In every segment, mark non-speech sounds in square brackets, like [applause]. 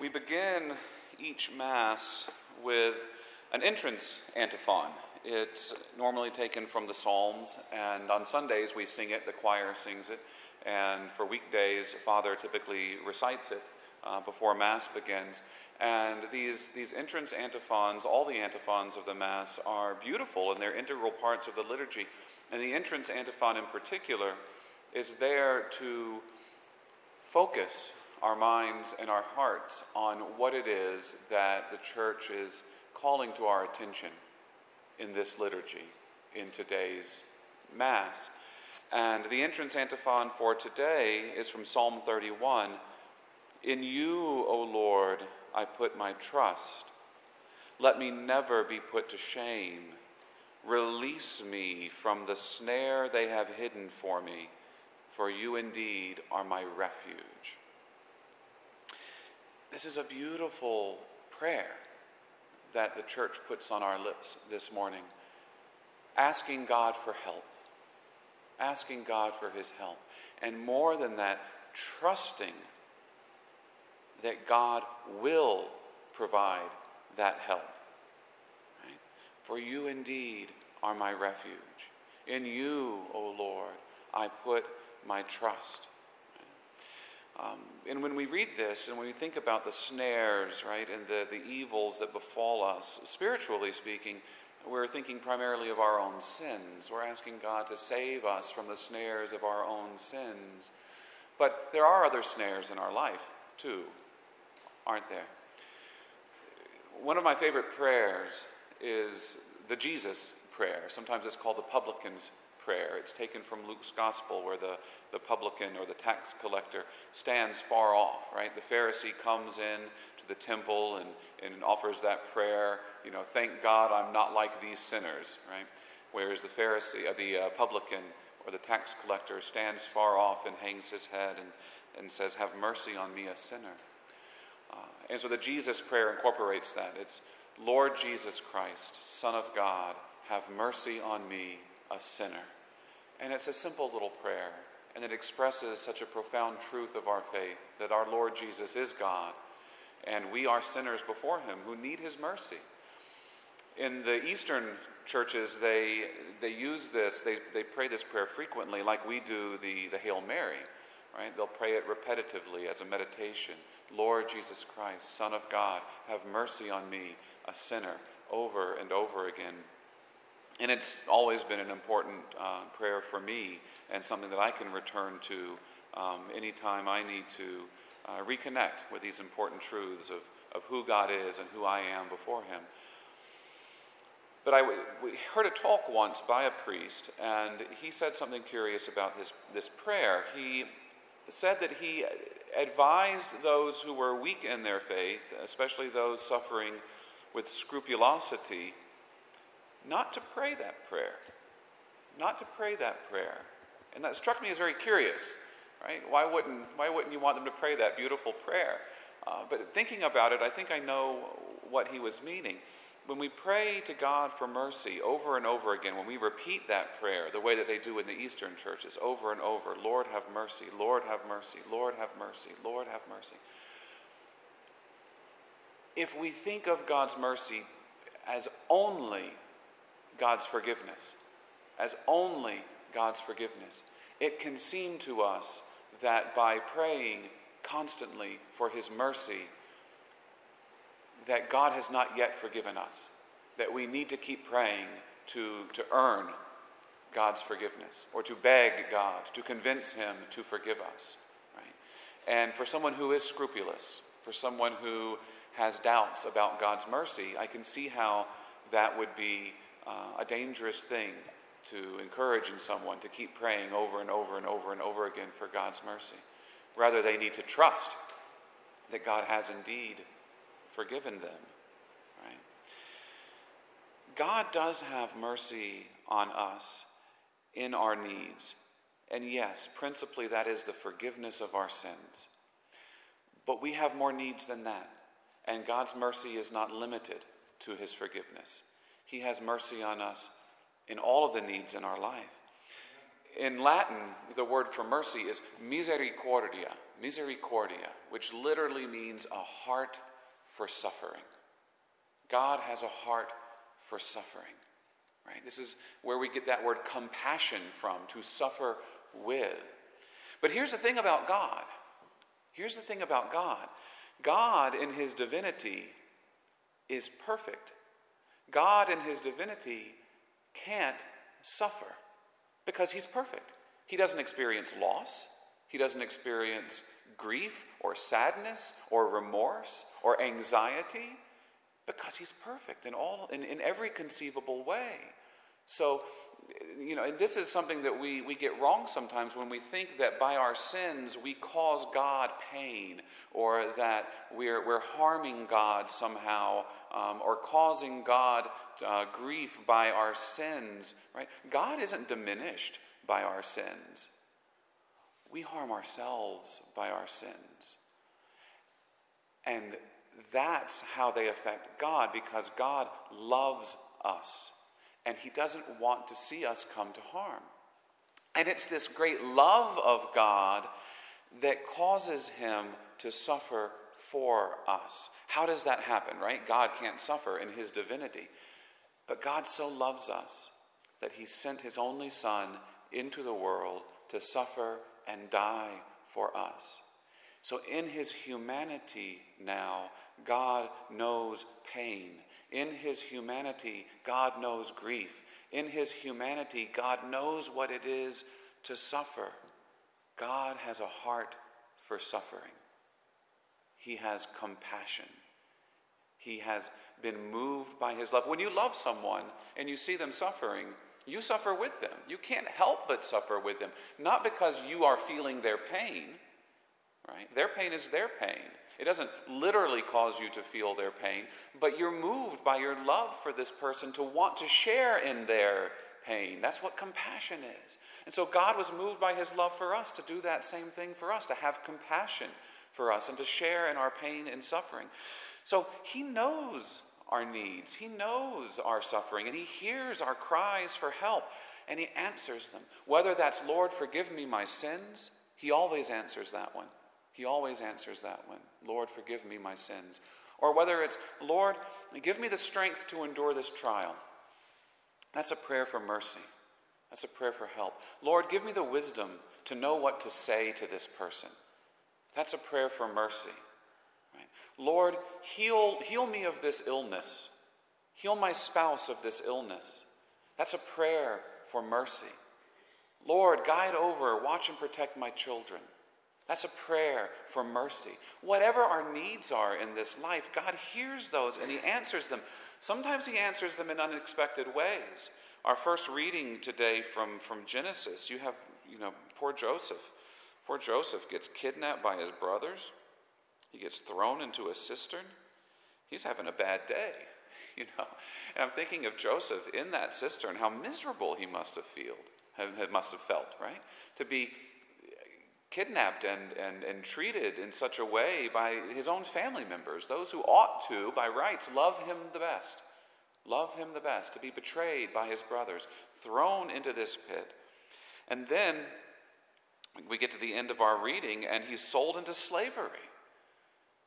We begin each Mass with an entrance antiphon. It's normally taken from the Psalms, and on Sundays we sing it, the choir sings it, and for weekdays, Father typically recites it uh, before Mass begins. And these, these entrance antiphons, all the antiphons of the Mass, are beautiful and they're integral parts of the liturgy. And the entrance antiphon in particular is there to focus our minds and our hearts on what it is that the church is calling to our attention in this liturgy, in today's Mass. And the entrance antiphon for today is from Psalm 31 In you, O Lord, I put my trust. Let me never be put to shame. Release me from the snare they have hidden for me, for you indeed are my refuge. This is a beautiful prayer that the church puts on our lips this morning, asking God for help, asking God for his help. And more than that, trusting that God will provide that help. Right? For you indeed are my refuge. In you, O Lord, I put my trust. Um, and when we read this and when we think about the snares, right, and the, the evils that befall us, spiritually speaking, we're thinking primarily of our own sins. We're asking God to save us from the snares of our own sins. But there are other snares in our life, too, aren't there? One of my favorite prayers is the Jesus prayer. Sometimes it's called the publican's prayer. It's taken from Luke's gospel where the, the publican or the tax collector stands far off, right? The Pharisee comes in to the temple and, and offers that prayer, you know, thank God I'm not like these sinners, right? Whereas the Pharisee, uh, the uh, publican or the tax collector stands far off and hangs his head and, and says, Have mercy on me, a sinner. Uh, and so the Jesus prayer incorporates that. It's, Lord Jesus Christ, Son of God, have mercy on me, a sinner. And it's a simple little prayer, and it expresses such a profound truth of our faith that our Lord Jesus is God, and we are sinners before him who need his mercy. In the Eastern churches, they, they use this, they, they pray this prayer frequently, like we do the, the Hail Mary, right? They'll pray it repetitively as a meditation. Lord Jesus Christ, Son of God, have mercy on me, a sinner, over and over again. And it's always been an important uh, prayer for me and something that I can return to um, anytime I need to uh, reconnect with these important truths of, of who God is and who I am before Him. But I we heard a talk once by a priest, and he said something curious about his, this prayer. He said that he advised those who were weak in their faith, especially those suffering with scrupulosity, not to pray that prayer. Not to pray that prayer. And that struck me as very curious, right? Why wouldn't, why wouldn't you want them to pray that beautiful prayer? Uh, but thinking about it, I think I know what he was meaning. When we pray to God for mercy over and over again, when we repeat that prayer the way that they do in the Eastern churches over and over, Lord have mercy, Lord have mercy, Lord have mercy, Lord have mercy. If we think of God's mercy as only God's forgiveness, as only God's forgiveness. It can seem to us that by praying constantly for His mercy, that God has not yet forgiven us, that we need to keep praying to, to earn God's forgiveness or to beg God to convince Him to forgive us. Right? And for someone who is scrupulous, for someone who has doubts about God's mercy, I can see how that would be uh, a dangerous thing to encourage in someone to keep praying over and over and over and over again for God's mercy. Rather, they need to trust that God has indeed forgiven them. Right? God does have mercy on us in our needs. And yes, principally that is the forgiveness of our sins. But we have more needs than that. And God's mercy is not limited to his forgiveness. He has mercy on us in all of the needs in our life. In Latin, the word for mercy is misericordia. misericordia, which literally means a heart for suffering. God has a heart for suffering. Right? This is where we get that word compassion from, to suffer with. But here's the thing about God. Here's the thing about God. God in his divinity is perfect. God in his divinity can't suffer because he's perfect. He doesn't experience loss. He doesn't experience grief or sadness or remorse or anxiety because he's perfect in all in, in every conceivable way. So, you know, and this is something that we, we get wrong sometimes when we think that by our sins we cause God pain or that we're, we're harming God somehow um, or causing God uh, grief by our sins, right? God isn't diminished by our sins. We harm ourselves by our sins. And that's how they affect God because God loves us and He doesn't want to see us come to harm. And it's this great love of God that causes Him to suffer for us. How does that happen, right? God can't suffer in His divinity. But God so loves us that He sent His only Son into the world to suffer and die for us. So, in his humanity now, God knows pain. In his humanity, God knows grief. In his humanity, God knows what it is to suffer. God has a heart for suffering. He has compassion. He has been moved by his love. When you love someone and you see them suffering, you suffer with them. You can't help but suffer with them. Not because you are feeling their pain, right? Their pain is their pain. It doesn't literally cause you to feel their pain, but you're moved by your love for this person to want to share in their pain. That's what compassion is. And so God was moved by his love for us to do that same thing for us, to have compassion for us and to share in our pain and suffering. So he knows our needs. He knows our suffering and He hears our cries for help and He answers them. Whether that's, Lord, forgive me my sins, He always answers that one. He always answers that one. Lord, forgive me my sins. Or whether it's, Lord, give me the strength to endure this trial. That's a prayer for mercy. That's a prayer for help. Lord, give me the wisdom to know what to say to this person. That's a prayer for mercy. Lord, heal, heal me of this illness. Heal my spouse of this illness. That's a prayer for mercy. Lord, guide over, watch and protect my children. That's a prayer for mercy. Whatever our needs are in this life, God hears those and He answers them. Sometimes He answers them in unexpected ways. Our first reading today from, from Genesis, you have, you know, poor Joseph. Poor Joseph gets kidnapped by his brothers. He gets thrown into a cistern. He's having a bad day, [laughs] you know. And I'm thinking of Joseph in that cistern, how miserable he must have felt, must have felt, right? To be kidnapped and, and, and treated in such a way by his own family members, those who ought to, by rights, love him the best. Love him the best, to be betrayed by his brothers, thrown into this pit. And then we get to the end of our reading, and he's sold into slavery.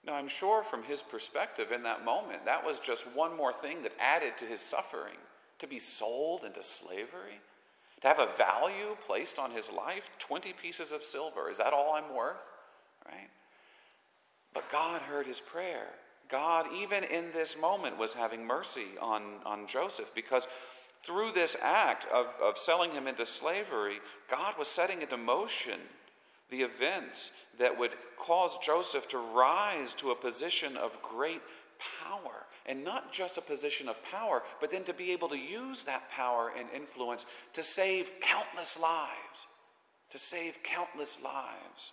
Now, I'm sure from his perspective in that moment, that was just one more thing that added to his suffering to be sold into slavery, to have a value placed on his life 20 pieces of silver. Is that all I'm worth? Right? But God heard his prayer. God, even in this moment, was having mercy on, on Joseph because through this act of, of selling him into slavery, God was setting into motion the events that would cause Joseph to rise to a position of great power. And not just a position of power, but then to be able to use that power and influence to save countless lives. To save countless lives.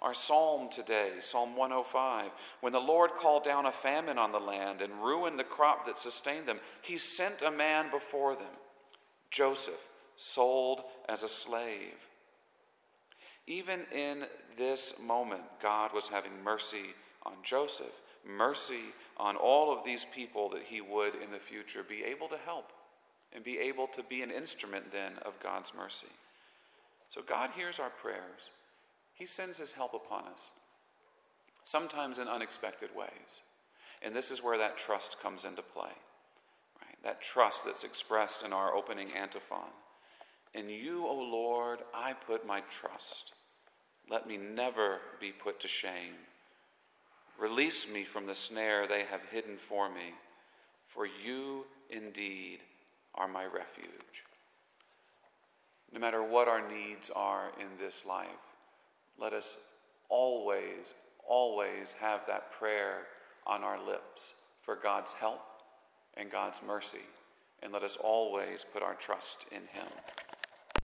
Our psalm today, Psalm 105, when the Lord called down a famine on the land and ruined the crop that sustained them, he sent a man before them, Joseph, sold as a slave even in this moment, God was having mercy on Joseph, mercy on all of these people that he would in the future be able to help and be able to be an instrument then of God's mercy. So God hears our prayers. He sends His help upon us, sometimes in unexpected ways. And this is where that trust comes into play. Right? That trust that's expressed in our opening antiphon. In you, O Lord, I put my trust. Let me never be put to shame. Release me from the snare they have hidden for me, for you indeed are my refuge. No matter what our needs are in this life, let us always, always have that prayer on our lips for God's help and God's mercy. And let us always put our trust in Him.